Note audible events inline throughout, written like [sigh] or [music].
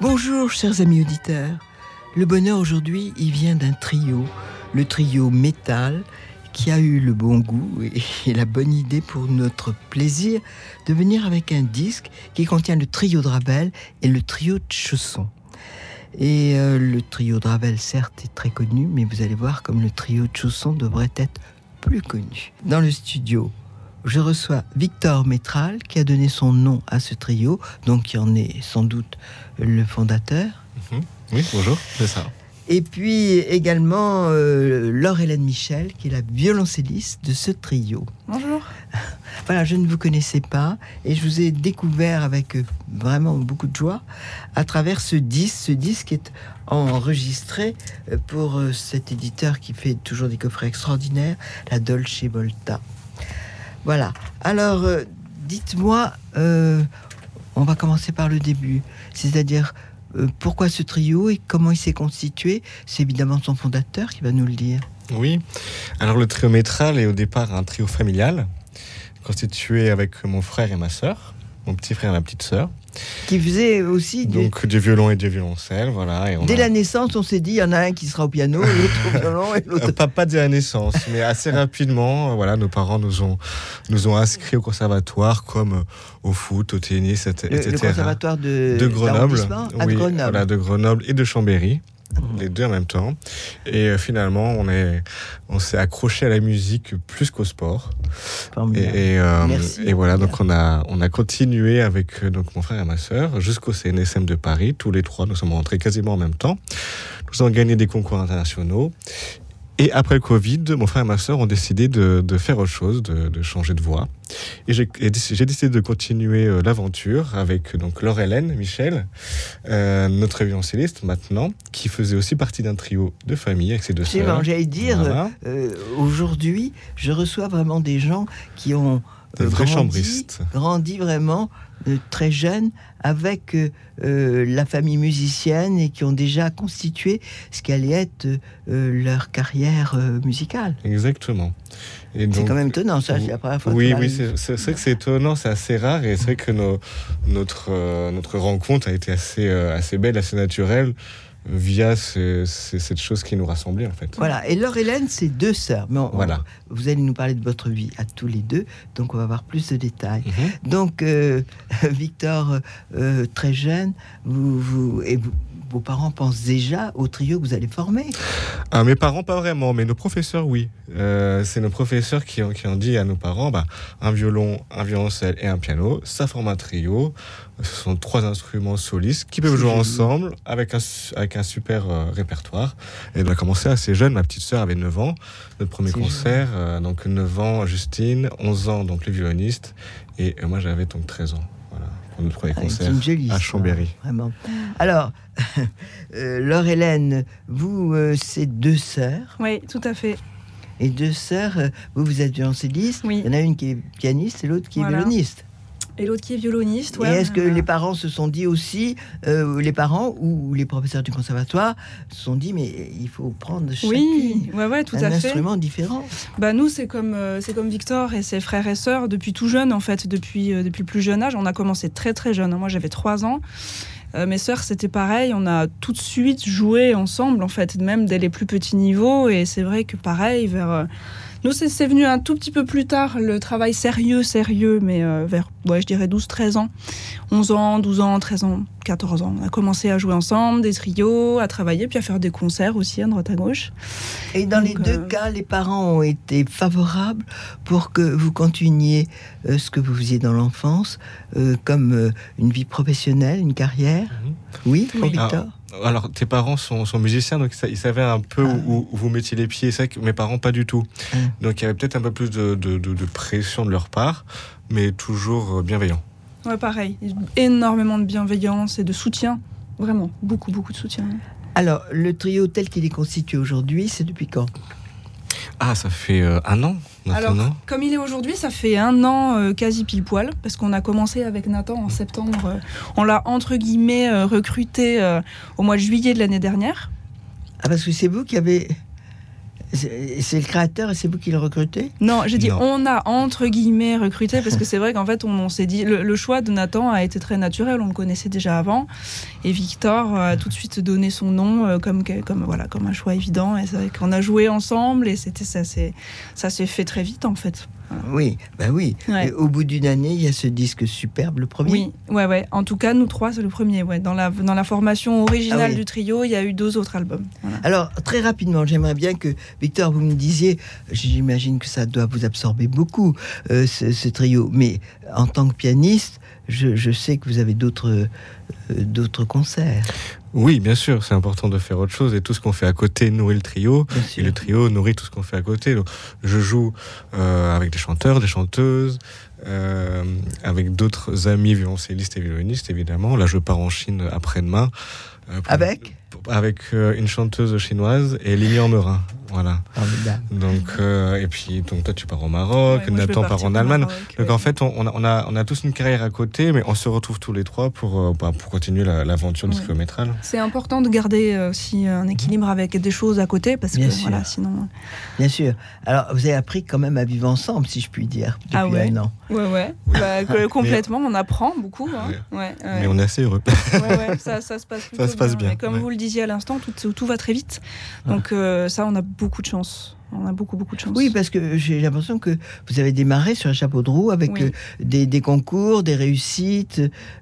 Bonjour chers amis auditeurs. Le bonheur aujourd'hui, il vient d'un trio, le trio métal, qui a eu le bon goût et la bonne idée pour notre plaisir de venir avec un disque qui contient le trio de Ravel et le trio de Chausson. Et euh, le trio de Ravel, certes, est très connu, mais vous allez voir comme le trio de Chausson devrait être plus connu. Dans le studio, je reçois Victor Métral, qui a donné son nom à ce trio, donc qui en est sans doute le fondateur. Mhm. Oui, bonjour, c'est ça. Et puis également euh, Laure-Hélène Michel, qui est la violoncelliste de ce trio. Bonjour. [laughs] Voilà, je ne vous connaissais pas et je vous ai découvert avec euh, vraiment beaucoup de joie à travers ce disque. Ce disque est enregistré euh, pour cet éditeur qui fait toujours des coffrets extraordinaires, la Dolce Volta. Voilà. Alors, euh, dites-moi, euh, on va commencer par le début, c'est-à-dire euh, pourquoi ce trio et comment il s'est constitué? C'est évidemment son fondateur qui va nous le dire. Oui. Alors le trio métral est au départ un trio familial, constitué avec mon frère et ma sœur, mon petit frère et ma petite sœur. Qui faisait aussi du- Donc du violon et du violoncelle, voilà. Et on Dès a- la naissance, on s'est dit, il y en a un qui sera au piano, l'autre au violon et Euh, l'autre. pas, pas dès la naissance, mais assez rapidement, euh, voilà, nos parents nous ont, nous ont inscrits au conservatoire, comme euh, au foot, au tennis, etc. Le, le conservatoire de, de Grenoble, à oui, Grenoble. voilà, de Grenoble et de Chambéry, Les deux en même temps. Et euh, finalement, on est, on s'est accroché à la musique plus qu'au sport. Et, et, euh, et voilà, donc on a, on a continué avec euh, donc mon frère et ma sœur jusqu'au CNSM de Paris. Tous les trois, nous sommes rentrés quasiment en même temps. Nous avons gagné des concours internationaux. Et après le Covid, mon frère et ma sœur ont décidé de, de faire autre chose, de, de changer de voie. Et j'ai décidé de continuer euh, l'aventure avec donc Laure-Hélène Michel, euh, notre violoncelliste maintenant, qui faisait aussi partie d'un trio de famille avec ses deux C'est sœurs. bon, j'allais dire, Voilà. euh, aujourd'hui, je reçois vraiment des gens qui ont Des vrais grandi, chambristes. grandi vraiment très jeunes avec euh, euh, la famille musicienne et qui ont déjà constitué ce qu'allait être euh, leur carrière euh, musicale. Exactement. C'est quand même étonnant, ça, c'est la première fois que Oui, oui, c'est- vrai que c'est étonnant, c'est assez rare et c'est vrai que nos- notre, euh, notre rencontre a été assez, euh, assez belle, assez naturelle via ce- ce- cette chose qui nous rassemblait en fait. Voilà, et Laure Hélène, c'est deux sœurs. Mais on- Voilà. vous allez nous parler de votre vie à tous les deux, donc on va avoir plus de détails. Mhm. Donc, euh, [laughs] Victor, euh, très jeune, vous, vous, et vous- vos parents pensent déjà au trio que vous allez former? Ah, mes parents, pas vraiment, mais nos professeurs, oui. Euh, c'est nos professeurs qui ont, qui ont dit à nos parents bah, un violon, un violoncelle et un piano, ça forme un trio. Ce sont trois instruments solistes qui peuvent jouer ensemble avec un, avec un super euh, répertoire. Et on a commencé assez jeune. Ma petite sœur avait 9 ans, notre premier concert. euh, donc 9 ans, Justine, 11 ans, donc le violoniste. Et euh, moi, j'avais donc 13 ans. Voilà, pour notre premier Ah, concert jolie à Chambéry. Vraiment. Alors, [laughs] euh, Laure Hélène, vous, euh, c'est deux sœurs. Oui, tout à fait. Et deux sœurs, euh, vous, vous êtes violoncelliste. Oui. Il y en a une qui est pianiste et l'autre qui est violoniste. Et l'autre qui est violoniste. et ouais, est-ce que les parents se sont dit aussi, euh, les parents ou les professeurs du conservatoire se sont dit, mais il faut prendre chacune Oui, ouais, ouais, tout un à fait. instrument différent Bah nous, c'est comme euh, c'est comme Victor et ses frères et sœurs depuis tout jeune en fait, depuis euh, depuis plus jeune âge. On a commencé très très jeune. hein. Moi, j'avais trois ans. Euh, mes sœurs, c'était pareil. On a tout de suite joué ensemble en fait, même dès les plus petits niveaux. Et c'est vrai que pareil vers nous, c'est venu un tout petit peu plus tard, le travail sérieux, sérieux, mais euh, vers, ouais, je dirais 12-13 ans. 11 ans, 12 ans, 13 ans, 14 ans. On a commencé à jouer ensemble, des trios, à travailler, puis à faire des concerts aussi à droite à gauche. Et dans les deux euh, cas, les parents ont été favorables pour que vous continuiez euh, ce que vous faisiez dans l'enfance, euh, comme euh, une vie professionnelle, une carrière? Mhm. Oui, pour Oui. Victor? Alors, tes parents sont, sont musiciens, donc ça- ils savaient un peu Ah. où, où vous mettiez les pieds. C'est vrai que mes parents, pas du tout. Ah. Donc, il y avait peut-être un peu plus de, de- de- de pression de leur part, mais toujours bienveillant. Ouais, pareil. Énormément de bienveillance et de soutien. Vraiment, beaucoup, beaucoup de soutien. Alors, le trio tel qu'il est constitué aujourd'hui, c'est depuis quand? Ah, ça fait euh, un an maintenant. Alors, comme il est aujourd'hui, ça fait un an euh, quasi pile poil, parce qu'on a commencé avec Nathan en septembre. euh, on l'a entre guillemets euh, recruté euh, au mois de juillet de l'année dernière. Ah, parce que c'est vous qui avez C'est le créateur et c'est vous qui le recrutez? Non, j'ai dit Non. on a entre guillemets recruté parce que c'est vrai qu'en fait on, on s'est dit le, le choix de Nathan a été très naturel, on le connaissait déjà avant et Victor a tout de suite donné son nom euh, comme comme voilà comme un choix évident et c'est vrai qu'on a joué ensemble et c'était ça c'est ça s'est fait très vite en fait. Oui, bah oui. Ouais. Et au bout d'une année, il y a ce disque superbe, le premier. Oui, ouais ouais. En tout cas nous trois c'est le premier ouais dans la dans la formation originale Ah oui. du trio il y a eu deux autres albums. Voilà. Alors, très rapidement, j'aimerais bien que, Victor, vous me disiez, j'imagine que ça doit vous absorber beaucoup, euh, ce, ce trio, mais en tant que pianiste, je, je sais que vous avez d'autres euh, d'autres concerts, Oui, bien sûr, c'est important de faire autre chose et tout ce qu'on fait à côté nourrit le trio. Et le trio nourrit tout ce qu'on fait à côté. Donc, je joue euh, avec des chanteurs, des chanteuses, euh, avec d'autres amis violoncellistes et violonistes, évidemment. Là, je pars en Chine après-demain. Euh, Avec Avec euh, une chanteuse chinoise et Lily Merin. Voilà. Donc, euh, et puis, donc, toi, tu pars au Maroc, Ouais, Nathan part en au Allemagne. Maroc, Donc ouais. en fait, on, on a, on, a, on a tous une carrière à côté, mais on se retrouve tous les trois pour, euh, bah, pour continuer la- l'aventure du Ouais. c'est important de garder euh, aussi un équilibre avec des choses à côté parce Bien que sûr. voilà sinon Bien sûr. Alors, vous avez appris quand même à vivre ensemble, si je puis dire, depuis Ah ouais? un an. Ouais, ouais. Bah, que- [laughs] complètement, on apprend beaucoup. hein. Ouais, ouais. Mais on est assez heureux. Ouais, ouais, ça, ça se passe plutôt se passe bien, Et comme ouais. vous le disiez à l'instant, tout, tout va très vite. Donc euh, ça, on a beaucoup de chance. On a beaucoup, beaucoup de chance. Oui, parce que j'ai l'impression que vous avez démarré sur un chapeau de roue avec Oui. euh, des, des concours, des réussites.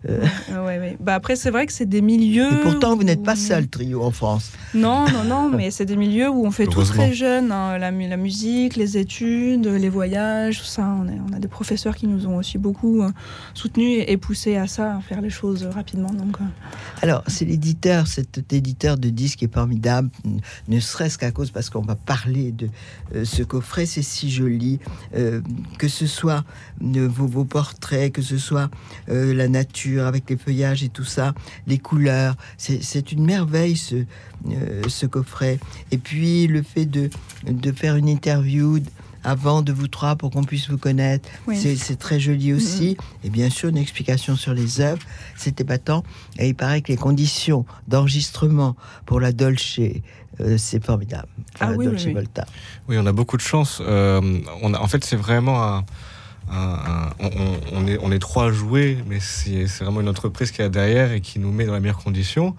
euh, Ouais, ouais, ouais. Bah, après, c'est vrai que c'est des milieux... et pourtant, vous n'êtes pas seul trio en France. Non, non, non, [laughs] mais c'est des milieux où on fait tout très jeune. hein. La, mu- la musique, les études, les voyages, tout ça. On, est- on a des professeurs qui nous ont aussi beaucoup euh, soutenus et, et poussés à ça, à faire les choses rapidement. Donc, euh, Alors, c'est l'éditeur, cet éditeur de disques est formidable, ne serait-ce qu'à cause, parce qu'on va parler de ce coffret, c'est si joli, euh, que ce soit euh, vos, vos portraits, que ce soit euh, la nature avec les feuillages et tout ça, les couleurs, c'est une merveille ce, euh, ce coffret. Et puis, le fait de, de faire une interview avant de vous trois pour qu'on puisse vous connaître, oui. c'est- très joli aussi. Et bien sûr, une explication sur les œuvres, c'est épatant. Et il paraît que les conditions d'enregistrement pour la Dolce, euh, c'est formidable. Ah oui, oui, oui. Volta. Oui, on a beaucoup de chance. Euh, on a, en fait, c'est vraiment un. Un- un- on, est, on est trois à jouer, mais c'est vraiment une entreprise qui est derrière et qui nous met dans les meilleures conditions.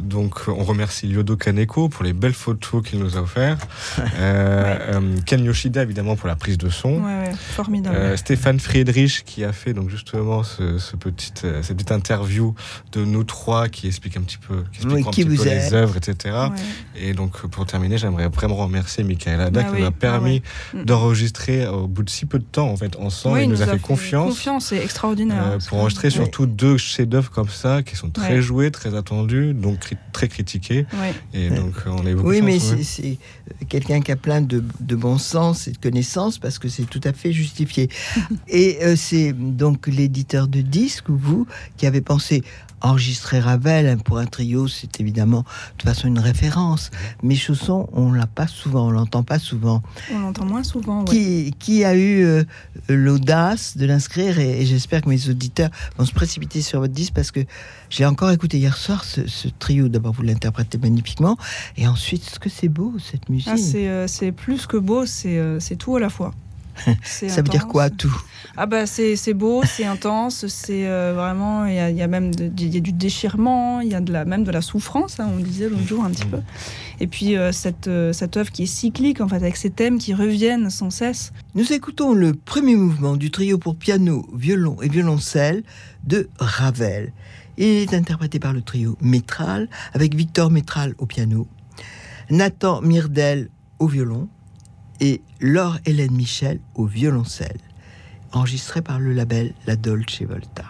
Donc, on remercie Lyodo Kaneko pour les belles photos qu'il nous a offertes. [laughs] Euh, euh, Ken Yoshida, évidemment, pour la prise de son. Ouais, ouais, formidable. Euh, Stéphane Friedrich qui a fait donc justement ce, ce petit, euh, cette petite interview de nous trois qui explique un petit peu, qui explique Oui, un qui petit vous peu êtes. les œuvres, etc. Ouais. Et donc pour terminer, j'aimerais vraiment remercier Michael Ada Bah qui oui, nous a ah permis ouais. Mm. d'enregistrer au bout de si peu de temps en fait ensemble. Oui, il nous a fait confiance. Confiance, c'est extraordinaire. euh, hein, pour enregistrer surtout deux chefs-d'œuvre comme ça qui sont très Ouais. joués, très attendus, donc cri- très critiqués. Ouais. Et donc euh, on beaucoup Oui, mais c'est euh, quelqu'un qui a plein de, de bon sens et de connaissances parce que c'est tout à fait justifié. [laughs] et euh, c'est donc l'éditeur de disques ou vous qui avez pensé enregistrer Ravel hein, pour un trio, c'est évidemment de toute façon une référence. Mais Chausson, on l'a pas souvent, on l'entend pas souvent. On l'entend moins souvent. ouais. Qui, qui a eu euh, l'audace de l'inscrire et, et j'espère que mes auditeurs vont se précipiter sur votre disque parce que j'ai encore écouté hier soir ce, ce trio. D'abord, vous l'interprétez magnifiquement et ensuite, ce que c'est beau cette musique. Ah, c'est euh, c'est plus que beau, c'est euh, c'est tout à la fois. Ça veut dire quoi tout? Ah bah c'est c'est beau, c'est intense, c'est euh, vraiment il y, a- il y a même de- il y a du déchirement, il y a de la même de la souffrance, hein, on le disait l'autre jour un petit peu. Et puis euh, cette euh, cette œuvre qui est cyclique en fait avec ces thèmes qui reviennent sans cesse. Nous écoutons le premier mouvement du trio pour piano, violon et violoncelle de Ravel. Il est interprété par le trio Métral avec Victor Métral au piano, Nathan Mirdel au violon et Laure Hélène Michel au violoncelle. Enregistré par le label La Dolce Volta.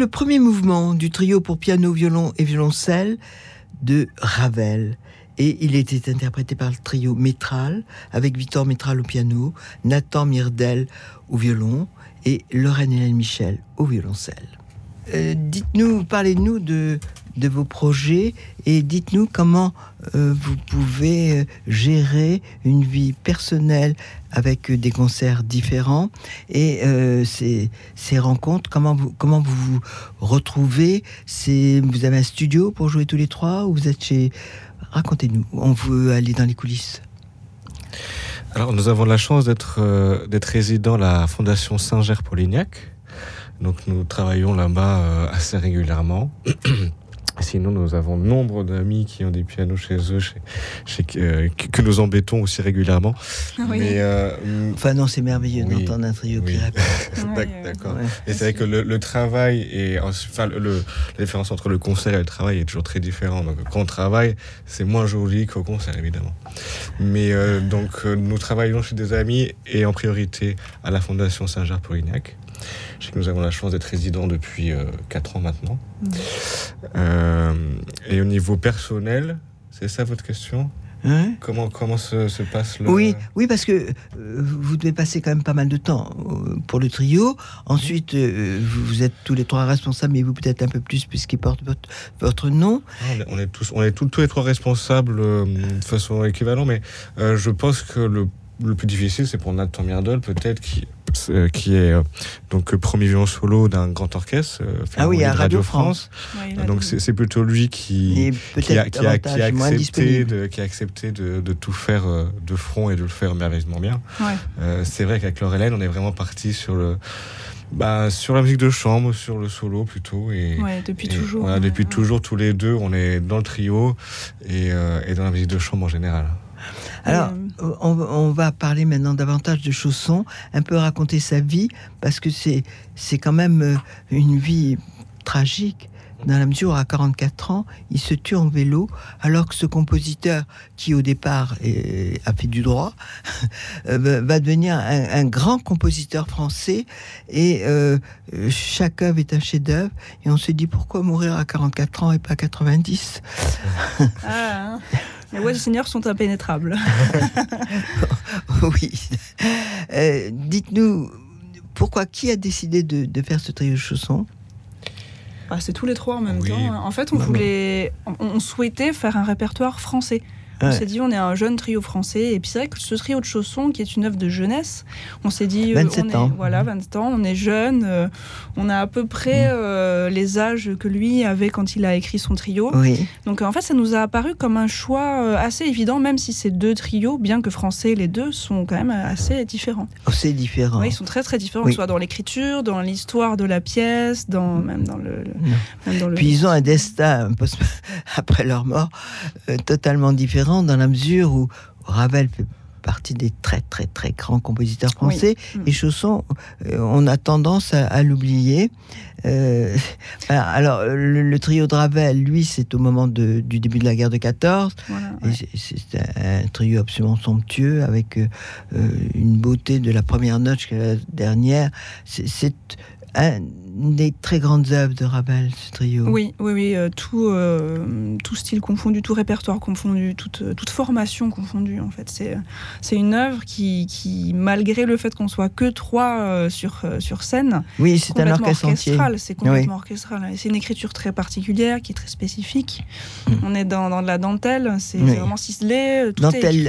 Le premier mouvement du trio pour piano, violon et violoncelle de Ravel. Et il était interprété par le trio Métral, avec Victor Métral au piano, Nathan Mirdel au violon et Lorraine Hélène Michel au violoncelle. Euh, dites-nous, parlez-nous de, de vos projets et dites-nous comment euh, vous pouvez euh, gérer une vie personnelle avec des concerts différents et euh, ces, ces, rencontres, comment vous, comment vous vous retrouvez? Vous avez un studio pour jouer tous les trois ou vous êtes chez... Racontez-nous, on veut aller dans les coulisses. Alors nous avons la chance d'être euh, d'être résident à la Fondation Saint-Ger-Polignac. Donc nous travaillons là-bas euh, assez régulièrement. [clears throat] Sinon, nous avons nombre d'amis qui ont des pianos chez eux, chez, chez, euh, que nous embêtons aussi régulièrement. Oui. Mais, euh, enfin, non, c'est merveilleux oui, d'entendre un trio oui. qui. [laughs] D'accord. Ouais. Et c'est vrai que le, le, travail et enfin, le, la différence entre le concert et le travail est toujours très différent. Donc, quand on travaille, c'est moins joli qu'au concert, évidemment. Mais euh, donc, nous travaillons chez des amis et en priorité à la Fondation Saint-Jean-Polignac. Je sais que nous avons la chance d'être résidents depuis euh, 4 ans maintenant. Mmh. Euh, et au niveau personnel, c'est ça votre question? Hein? Comment comment se, se, passe le... Oui, oui, parce que euh, vous devez passer quand même pas mal de temps euh, pour le trio. Ensuite, euh, vous êtes tous les trois responsables, mais vous peut-être un peu plus puisqu'il porte votre, votre nom. Ah, on est tous, on est tous, tous les trois responsables euh, de façon équivalente, mais euh, je pense que le, le plus difficile, c'est pour Nathan Mirdol, peut-être, qui euh, qui est euh, donc premier violon solo d'un grand orchestre euh, ah oui, à Radio, France. France. Ouais, donc c'est plutôt lui qui qui a, qui, a, qui a, accepté de, qui a accepté de, de, tout faire de front et de le faire merveilleusement bien. Ouais. c'est vrai qu'avec Laure Hélène, on est vraiment parti sur le bah, sur la musique de chambre, sur le solo plutôt. Et, ouais, depuis et, toujours. Voilà, ouais, depuis toujours, tous les deux, on est dans le trio et, euh, et dans la musique de chambre en général. Alors, euh... on, on, va parler maintenant davantage de Chausson, un peu raconter sa vie, parce que c'est quand même euh, une vie tragique dans la mesure où à 44 ans, il se tue en vélo, alors que ce compositeur, qui au départ est, a fait du droit, [laughs] va devenir un, un, grand compositeur français, et euh, chaque œuvre est un chef-d'œuvre, et on se dit pourquoi mourir à 44 ans et pas à 90 ah, hein. [laughs] Les voies du Seigneur sont impénétrables. [laughs] oui. Euh, Dites-nous, pourquoi, qui a décidé de, de faire ce trio de chaussons? Bah, c'est tous les trois en même oui. temps. En fait, on voulait, on, on, souhaitait faire un répertoire français. On s'est dit, on est un jeune trio français. Et puis c'est vrai que ce trio de chaussons, qui est une œuvre de jeunesse, on s'est dit, 27 on est, ans. voilà, 27 ans, on est jeune, euh, on a à peu près mmh. euh, les âges que lui avait quand il a écrit son trio. Oui. Donc en fait, ça nous a apparu comme un choix euh, assez évident, même si ces deux trios, bien que français, les deux sont quand même assez différents. Oh, c'est différent. Oui, ils sont très très différents, oui. soit dans l'écriture, dans l'histoire de la pièce, dans même dans le. Même dans le... Puis ils ont un destin [laughs] après leur mort euh, totalement différent dans la mesure où Ravel fait partie des très très très grands compositeurs français. Oui. et Chausson euh, on a tendance à, à l'oublier. Euh, [laughs] alors le, le, trio de Ravel lui c'est au moment de, du début de la guerre de 14 voilà, ouais. c'est un trio absolument somptueux avec euh, une beauté de la première note jusqu'à la dernière. C'est un des très grandes œuvres de Ravel, ce trio. Oui, oui, oui, euh, tout, euh, tout style confondu, tout répertoire confondu, toute, euh, toute formation confondue, en fait. C'est, une œuvre qui, qui, malgré le fait qu'on soit que trois euh, sur, sur scène, oui, c'est un orchestre orchestral, c'est complètement oui. orchestral. C'est une écriture très particulière, qui est très spécifique. Mmh. On est dans, dans de la dentelle, c'est oui. vraiment ciselé, tout dentelle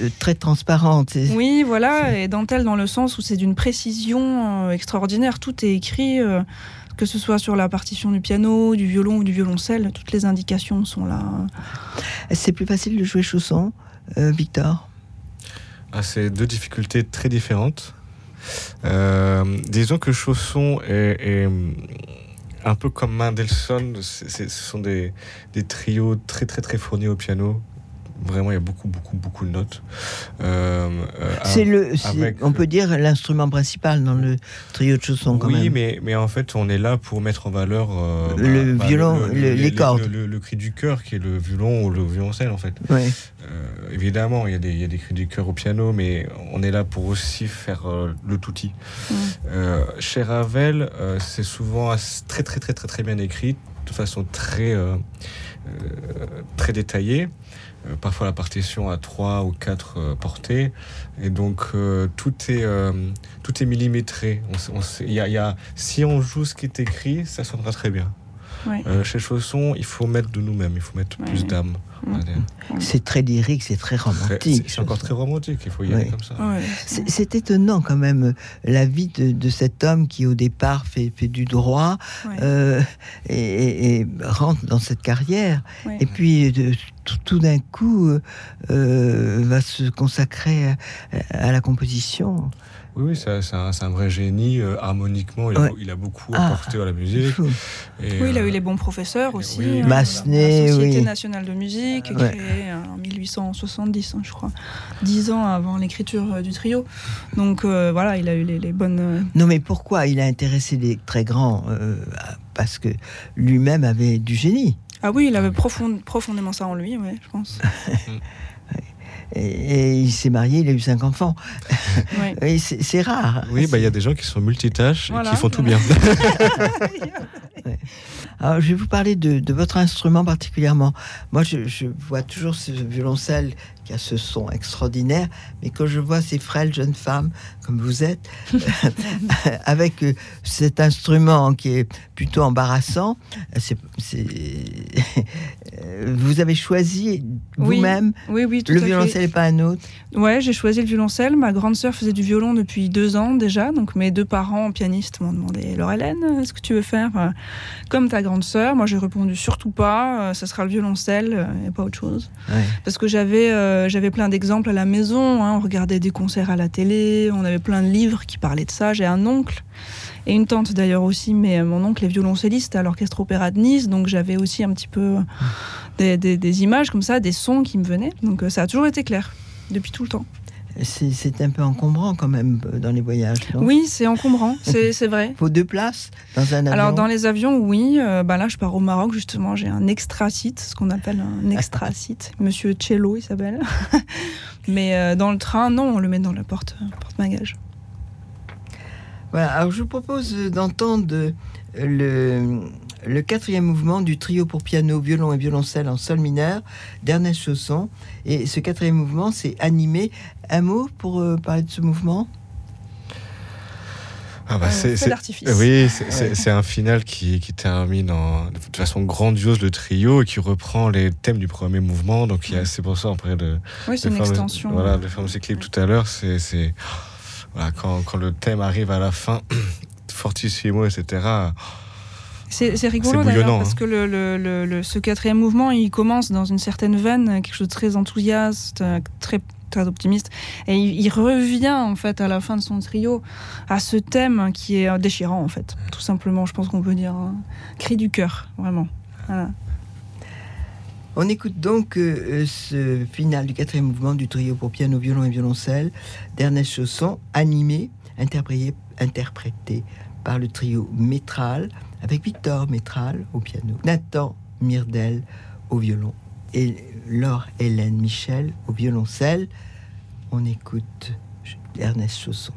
est très transparente. Oui, voilà, et dentelle dans le sens où c'est d'une précision extraordinaire. Tout est écrit euh, que ce soit sur la partition du piano, du violon ou du violoncelle, toutes les indications sont là. C'est plus facile de jouer chausson, euh, Victor? Ah, C'est deux difficultés très différentes. Euh, disons que chausson est, est, un peu comme Mendelssohn, c est, c est, ce sont des, des, trios très très très fournis au piano, Vraiment, il y a beaucoup, beaucoup, beaucoup de notes. Euh, euh, C'est le, avec- on peut dire l'instrument principal dans le trio de chaussons quand oui, même. mais, mais en fait, on est là pour mettre en valeur euh, Le violon, le- les cordes. Le, le cri du cœur, qui est le violon ou le violoncelle, en fait. Ouais. Évidemment, il y, a des, il y a des cris du cœur au piano, mais on est là pour aussi faire le touti. Mm. Euh, chez Ravel, c'est souvent très, très, très, très, très bien écrit, de façon très, euh, très détaillée. Euh, parfois, la partition a trois ou quatre euh, portées, et donc euh, tout est tout est millimétré. On y a- si on joue ce qui est écrit, ça sonnera très bien. Ouais. Euh, chez Chausson, il faut mettre de nous-mêmes, il faut mettre Ouais. plus d'âme. C'est très lyrique, c'est très romantique. C'est encore très romantique, il faut y Oui. aller comme ça. Ouais, C'est étonnant quand même euh, la vie de, de cet homme qui au départ fait, fait du droit ouais. euh, et, et- et rentre dans cette carrière et puis de- tout, tout d'un coup euh, va se consacrer à, à la composition. Oui, oui, c'est un, vrai génie. euh, harmoniquement, il, a, Ouais. il a beaucoup Ah. apporté à la musique. Et, Oui, il a euh, eu les bons professeurs aussi. oui. hein. Massenet, La Société oui. nationale de musique, Ouais. créée euh, en 1870, hein, je crois. Dix ans avant l'écriture euh, du trio. Donc euh, voilà, il a eu les, les bonnes. euh, Non mais pourquoi il a intéressé les très grands euh, Parce que lui-même avait du génie. Ah oui, il avait profond- profondément ça en lui, ouais, je pense. [laughs] Et, et il s'est marié, il a eu cinq enfants. [laughs] Et c'est rare. Oui, bah, il y a des gens qui sont multitâches Voilà, et qui font tout bien. [laughs] Alors, je vais vous parler de, de votre instrument particulièrement. Moi, je, je vois toujours ce violoncelle qui a ce son extraordinaire, mais quand je vois ces frêles jeunes femmes, comme vous êtes, [laughs] avec euh, cet instrument qui est plutôt embarrassant, euh, [laughs] vous avez choisi vous-même Oui, oui, le violoncelle et pas un autre. Ouais, j'ai choisi le violoncelle. Ma grande sœur faisait du violon depuis deux ans déjà. Donc mes deux parents pianistes m'ont demandé Laure Hélène, est-ce que tu veux faire euh, comme ta grande sœur Moi j'ai répondu surtout pas. euh, ça sera le violoncelle et pas autre chose. Ouais. Parce que j'avais euh, j'avais plein d'exemples à la maison. hein. On regardait des concerts à la télé. On avait plein de livres qui parlaient de ça. J'ai un oncle. Et une tante d'ailleurs aussi, mais euh, mon oncle est violoncelliste à l'Orchestre Opéra de Nice, donc j'avais aussi un petit peu euh, des, images comme ça, des sons qui me venaient. Donc euh, ça a toujours été clair, depuis tout le temps. C'est, un peu encombrant quand même euh, dans les voyages. Oui, c'est encombrant, [laughs] c'est vrai. Faut deux places dans un avion. Alors dans les avions, oui. Euh, bah là, je pars au Maroc justement. J'ai un extra-site, ce qu'on appelle un extra-site. Monsieur Cello, il s'appelle. [laughs] Mais euh, dans le train, non, on le met dans la porte, porte-bagages. Voilà, alors je vous propose d'entendre euh, le, le quatrième mouvement du trio pour piano, violon et violoncelle en sol mineur d'Ernest Chausson. Et ce quatrième mouvement, c'est animé. Un mot pour euh, parler de ce mouvement? Ah bah, Euh, c'est-. Oui, c'est- un final qui, qui termine en- de façon grandiose le trio et qui reprend les thèmes du premier mouvement. Donc il y a- c'est pour ça après de, Oui, c'est une faire le- extension. voilà, de faire ces clips tout à l'heure, c'est c'est- voilà, quand, quand le thème arrive à la fin, [clears throat] fortissimo, etc. C'est rigolo d'ailleurs parce hein. que le, le- le- le- ce quatrième mouvement, il commence dans une certaine veine, quelque chose de très enthousiaste, euh, très très optimiste, et il, il revient en fait à la fin de son trio à ce thème qui est euh, déchirant en fait, tout simplement. Je pense qu'on peut dire un cri du cœur, vraiment. Voilà. On écoute donc euh, ce final du quatrième mouvement du trio pour piano, violon et violoncelle d'Ernest Chausson, animé, interprété, interprété par le trio Métral, avec Victor Métral au piano, Nathan Mirdel au violon et Laure Hélène Michel au violoncelle. On écoute Ernest Chausson.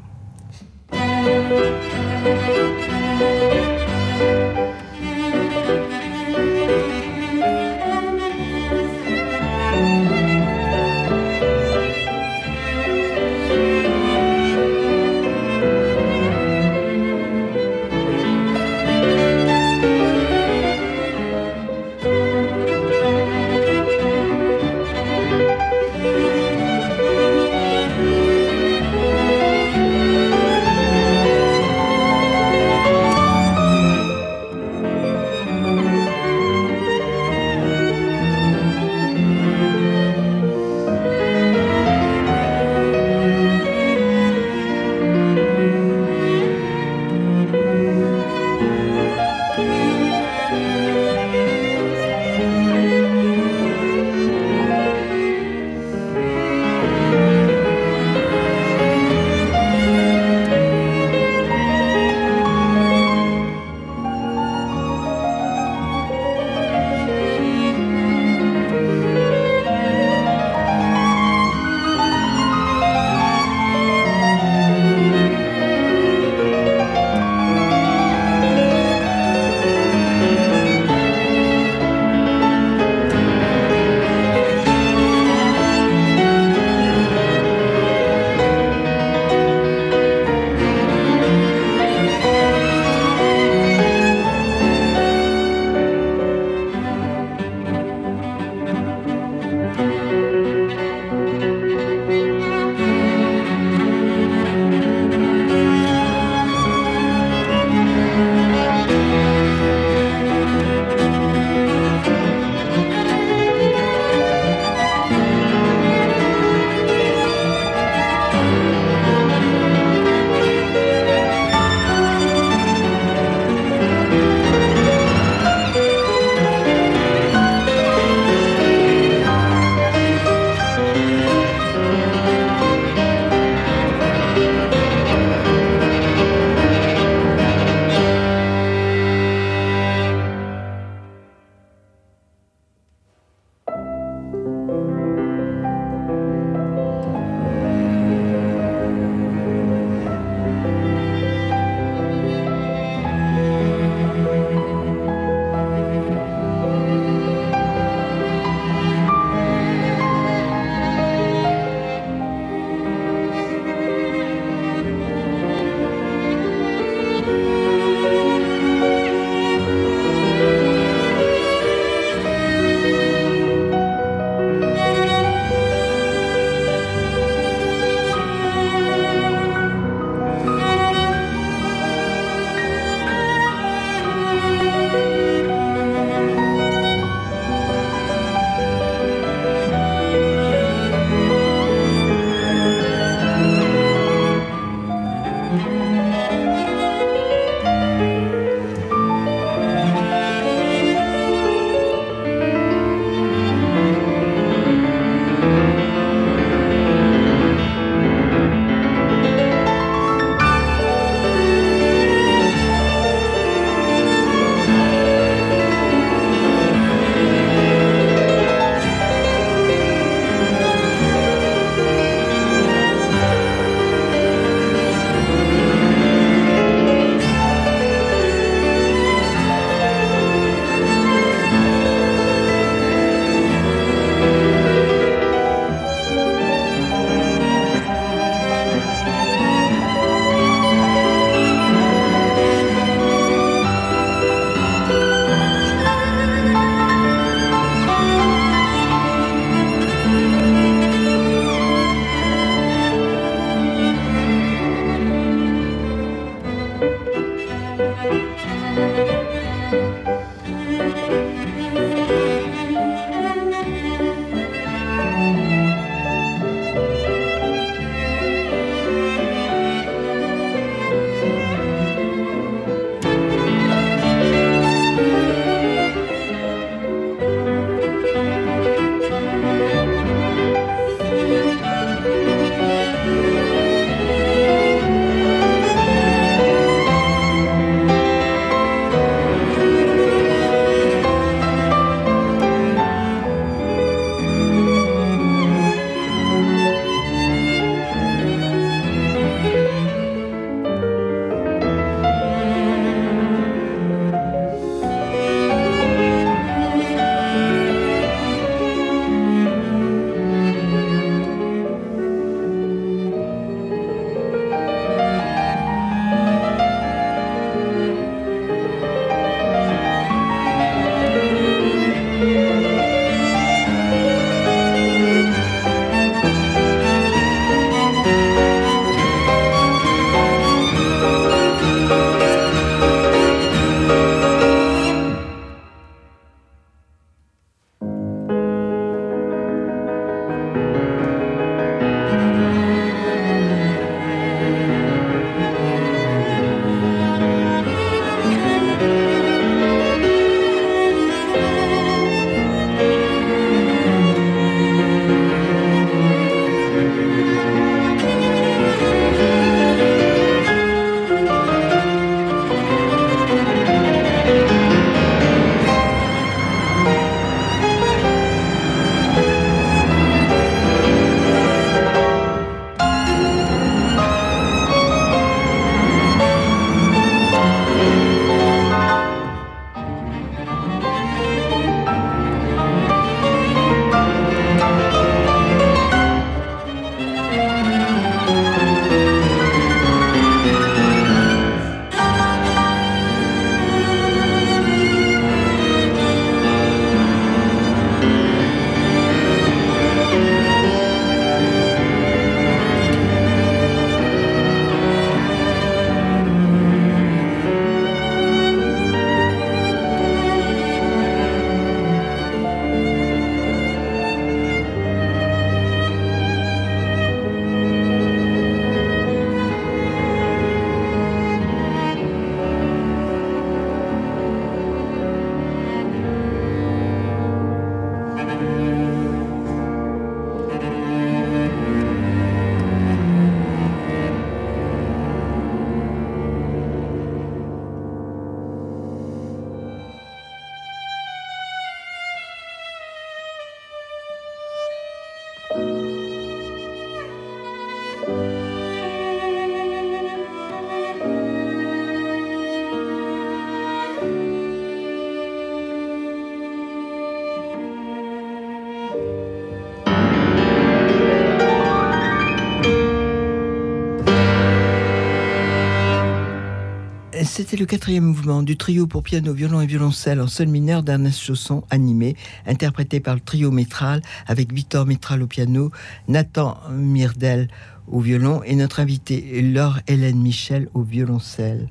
C'était le quatrième mouvement du trio pour piano, violon et violoncelle en sol mineur d'Ernest Chausson, animé, interprété par le trio Métral, avec Victor Métral au piano, Nathan Mirdel au violon et notre invité Laure Hélène Michel au violoncelle.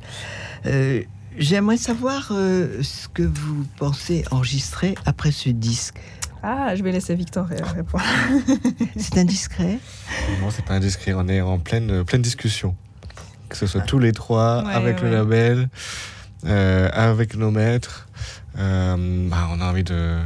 Euh, J'aimerais savoir euh, ce que vous pensez enregistrer après ce disque. Ah, je vais laisser Victor ré- répondre. C'est indiscret Non, c'est pas indiscret. On est en pleine, pleine discussion. Que ce soit tous les trois, Ouais, avec le label, euh, avec nos maîtres. Euh, bah, on a envie de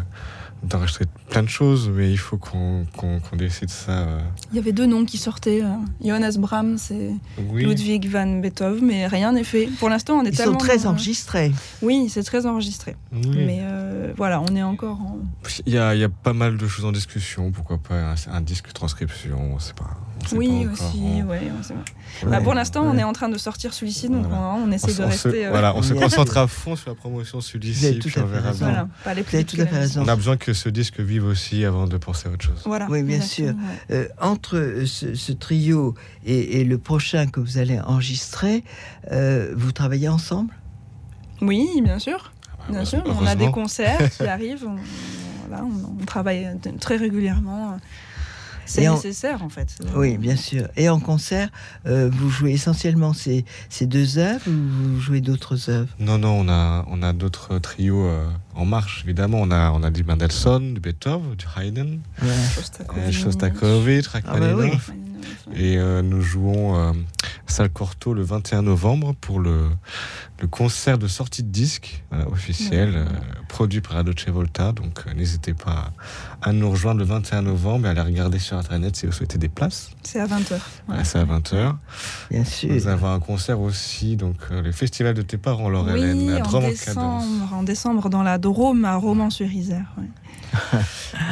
d'enregistrer plein de choses, mais il faut qu'on qu'on qu'on décide ça. euh. Il y avait deux noms qui sortaient, euh, Johannes Brahms et Oui. Ludwig van Beethoven, mais rien n'est fait. Pour l'instant, on est Ils sont tellement... très dans- enregistrés. Oui, c'est très enregistré. Oui. Mais euh, voilà, on est encore en... Il y, a, il y a pas mal de choses en discussion. Pourquoi pas un, un disque transcription On sait pas. Sait Oui, pas aussi, On- ouais, on sait pas. Ouais, Bah, pour l'instant, on est en train de sortir celui-ci, donc Voilà. on, on essaie on, de on se, rester... euh, voilà, on se Bien concentre à fond sur la promotion celui-ci, avez tout puis à on verra bien. Voilà, pas plus tout à fait raison. On a besoin que ce disque vive aussi avant de penser à autre chose. Voilà, Oui, bien sûr. ouais. Euh, entre ce, ce trio et, et le prochain que vous allez enregistrer, euh, vous travaillez ensemble? Oui, bien sûr. Ah, Bien heureusement- sûr, on a des concerts qui [laughs] arrivent, on, voilà, on, on travaille très régulièrement. C'est Et en- nécessaire en fait. Oui, bien sûr. Et en concert, euh, vous jouez essentiellement ces, ces deux œuvres ou vous jouez d'autres œuvres? Non, non, on a, on a d'autres trios euh, en marche, évidemment. On a, on a du Mendelssohn, du Beethoven, du Haydn, euh, Shostakovich, Ah bah Rachmaninoff. oui. Et euh, nous jouons euh, Salle Corto le 21 novembre pour le, le concert de sortie de disque voilà, officiel, Ouais. euh, produit par la Dolce Volta. Donc euh, n'hésitez pas à nous rejoindre le 21 novembre et à aller regarder sur Internet si vous souhaitez des places. C'est à 20h. Voilà, C'est à 20h. Bien sûr. Nous avons un concert aussi, donc euh, le Festival de tes parents, Oui, à en Drôme en cadence. décembre, en décembre dans la Drôme à Romans-sur-Isère. ouais. [laughs]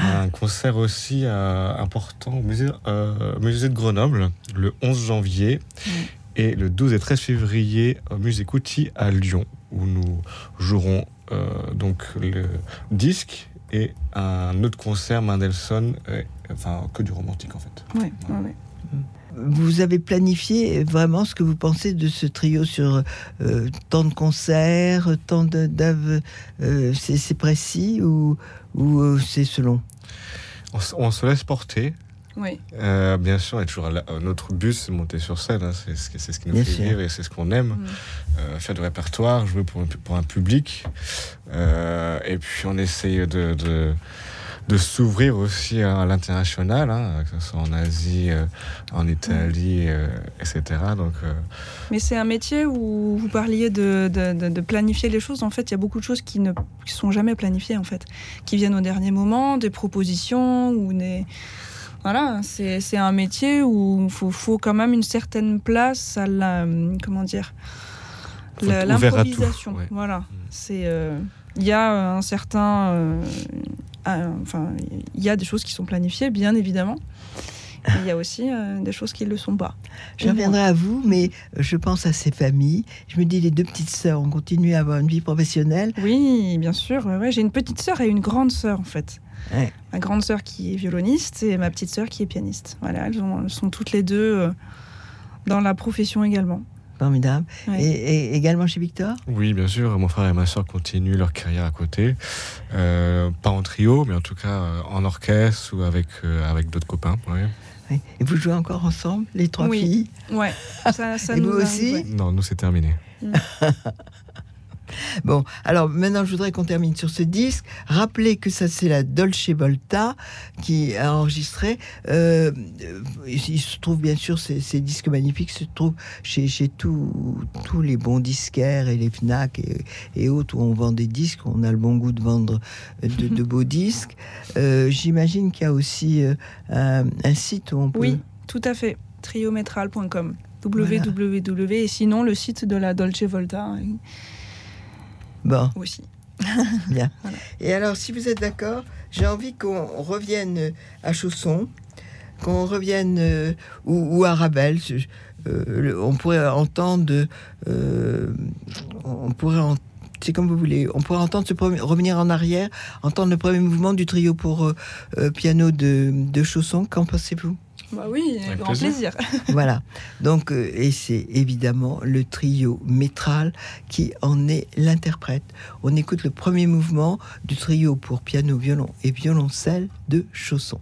Un concert aussi euh, important au musée, euh, musée de Grenoble le 11 janvier Mm. et le 12 et 13 février au musée Couty à Lyon où nous jouerons euh, donc le disque et un autre concert Mendelssohn, euh, enfin que du romantique en fait. Ouais. Vous avez planifié vraiment ce que vous pensez de ce trio sur euh, tant de concerts, tant de- d'œuvres euh, C'est précis ou, ou euh, c'est selon? On, se laisse porter. Oui. Euh, bien sûr, et toujours notre but, c'est de monter sur scène. hein, c'est ce, qui- c'est ce qui nous Bien fait sûr. vivre et c'est ce qu'on aime. Mm. Euh, faire du répertoire, jouer pour, un pu- pour un public. Euh, et puis on essaye de, de, de s'ouvrir aussi à l'international, hein, que ce soit en Asie, euh, en Italie, euh, etc. Donc euh, Mais c'est un métier où vous parliez de, de- de- de planifier les choses. En fait, il y a beaucoup de choses qui ne qui sont jamais planifiées, en fait, qui viennent au dernier moment, des propositions ou des. Voilà, c'est c'est un métier où il faut, faut quand même une certaine place à la. Comment dire L'improvisation. ouais. Voilà. C'est. euh, Il y a un certain. euh, un- enfin, il y a des choses qui sont planifiées, bien évidemment. Mais Il y a aussi euh, des choses qui ne le sont pas. Je reviendrai à vous, mais je pense à ces familles. Je me dis, les deux petites sœurs ont continué à avoir une vie professionnelle. Oui, bien sûr. ouais, ouais. J'ai une petite sœur et une grande sœur en fait. Ouais. Ma grande sœur qui est violoniste et ma petite sœur qui est pianiste. Voilà, elles, ont- elles sont toutes les deux euh, dans la profession également. Formidable. Et, et également chez Victor? Oui, bien sûr, mon frère et ma soeur continuent leur carrière à côté. Euh, pas en trio, mais en tout cas euh, en orchestre ou avec, euh, avec d'autres copains. Oui. Et vous jouez encore ensemble, les trois Oui. filles? Ouais, ça, ça Et nous vous arrive, aussi? ouais. Non, nous c'est terminé. [laughs] Bon, alors maintenant, je voudrais qu'on termine sur ce disque. Rappelez que ça, c'est la Dolce Volta qui a enregistré. Euh, euh, il se trouve, bien sûr, ces, ces disques magnifiques se trouvent chez, chez tous les bons disquaires et les FNAC et, et autres où on vend des disques. On a le bon goût de vendre de, de beaux [laughs] disques. Euh, J'imagine qu'il y a aussi euh, un, un site où on peut... Oui, tout à fait. Triométral.com. Voilà. www. Et sinon, le site de la Dolce Volta euh, Bon. aussi. [laughs] Bien. Voilà. Et alors, si vous êtes d'accord, j'ai envie qu'on revienne à Chausson, qu'on revienne euh, ou, ou à Rabel. Euh, le- on pourrait entendre, euh, on pourrait, c'est comme vous voulez, on pourrait entendre ce premier- revenir en arrière, entendre le premier mouvement du trio pour euh, euh, piano de, de Chausson. Qu'en pensez-vous? Bah oui, Avec grand plaisir. plaisir. [laughs] Voilà. Donc, euh, et c'est évidemment le trio métral qui en est l'interprète. On écoute le premier mouvement du trio pour piano, violon et violoncelle de Chausson.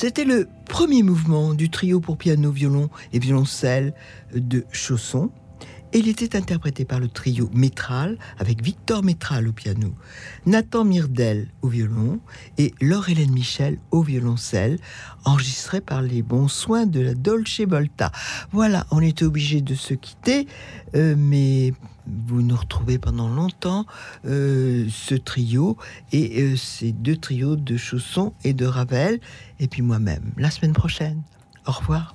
C'était le premier mouvement du trio pour piano, violon et violoncelle de Chausson. Et il était interprété par le trio Métral, avec Victor Métral au piano, Nathan Mirdel au violon et Laure-Hélène Michel au violoncelle, enregistré par les bons soins de la Dolce Volta. Voilà, on était obligé de se quitter, euh, mais vous nous retrouvez pendant longtemps euh, ce trio et euh, ces deux trios de Chausson et de Ravel, et puis moi-même, la semaine prochaine. Au revoir.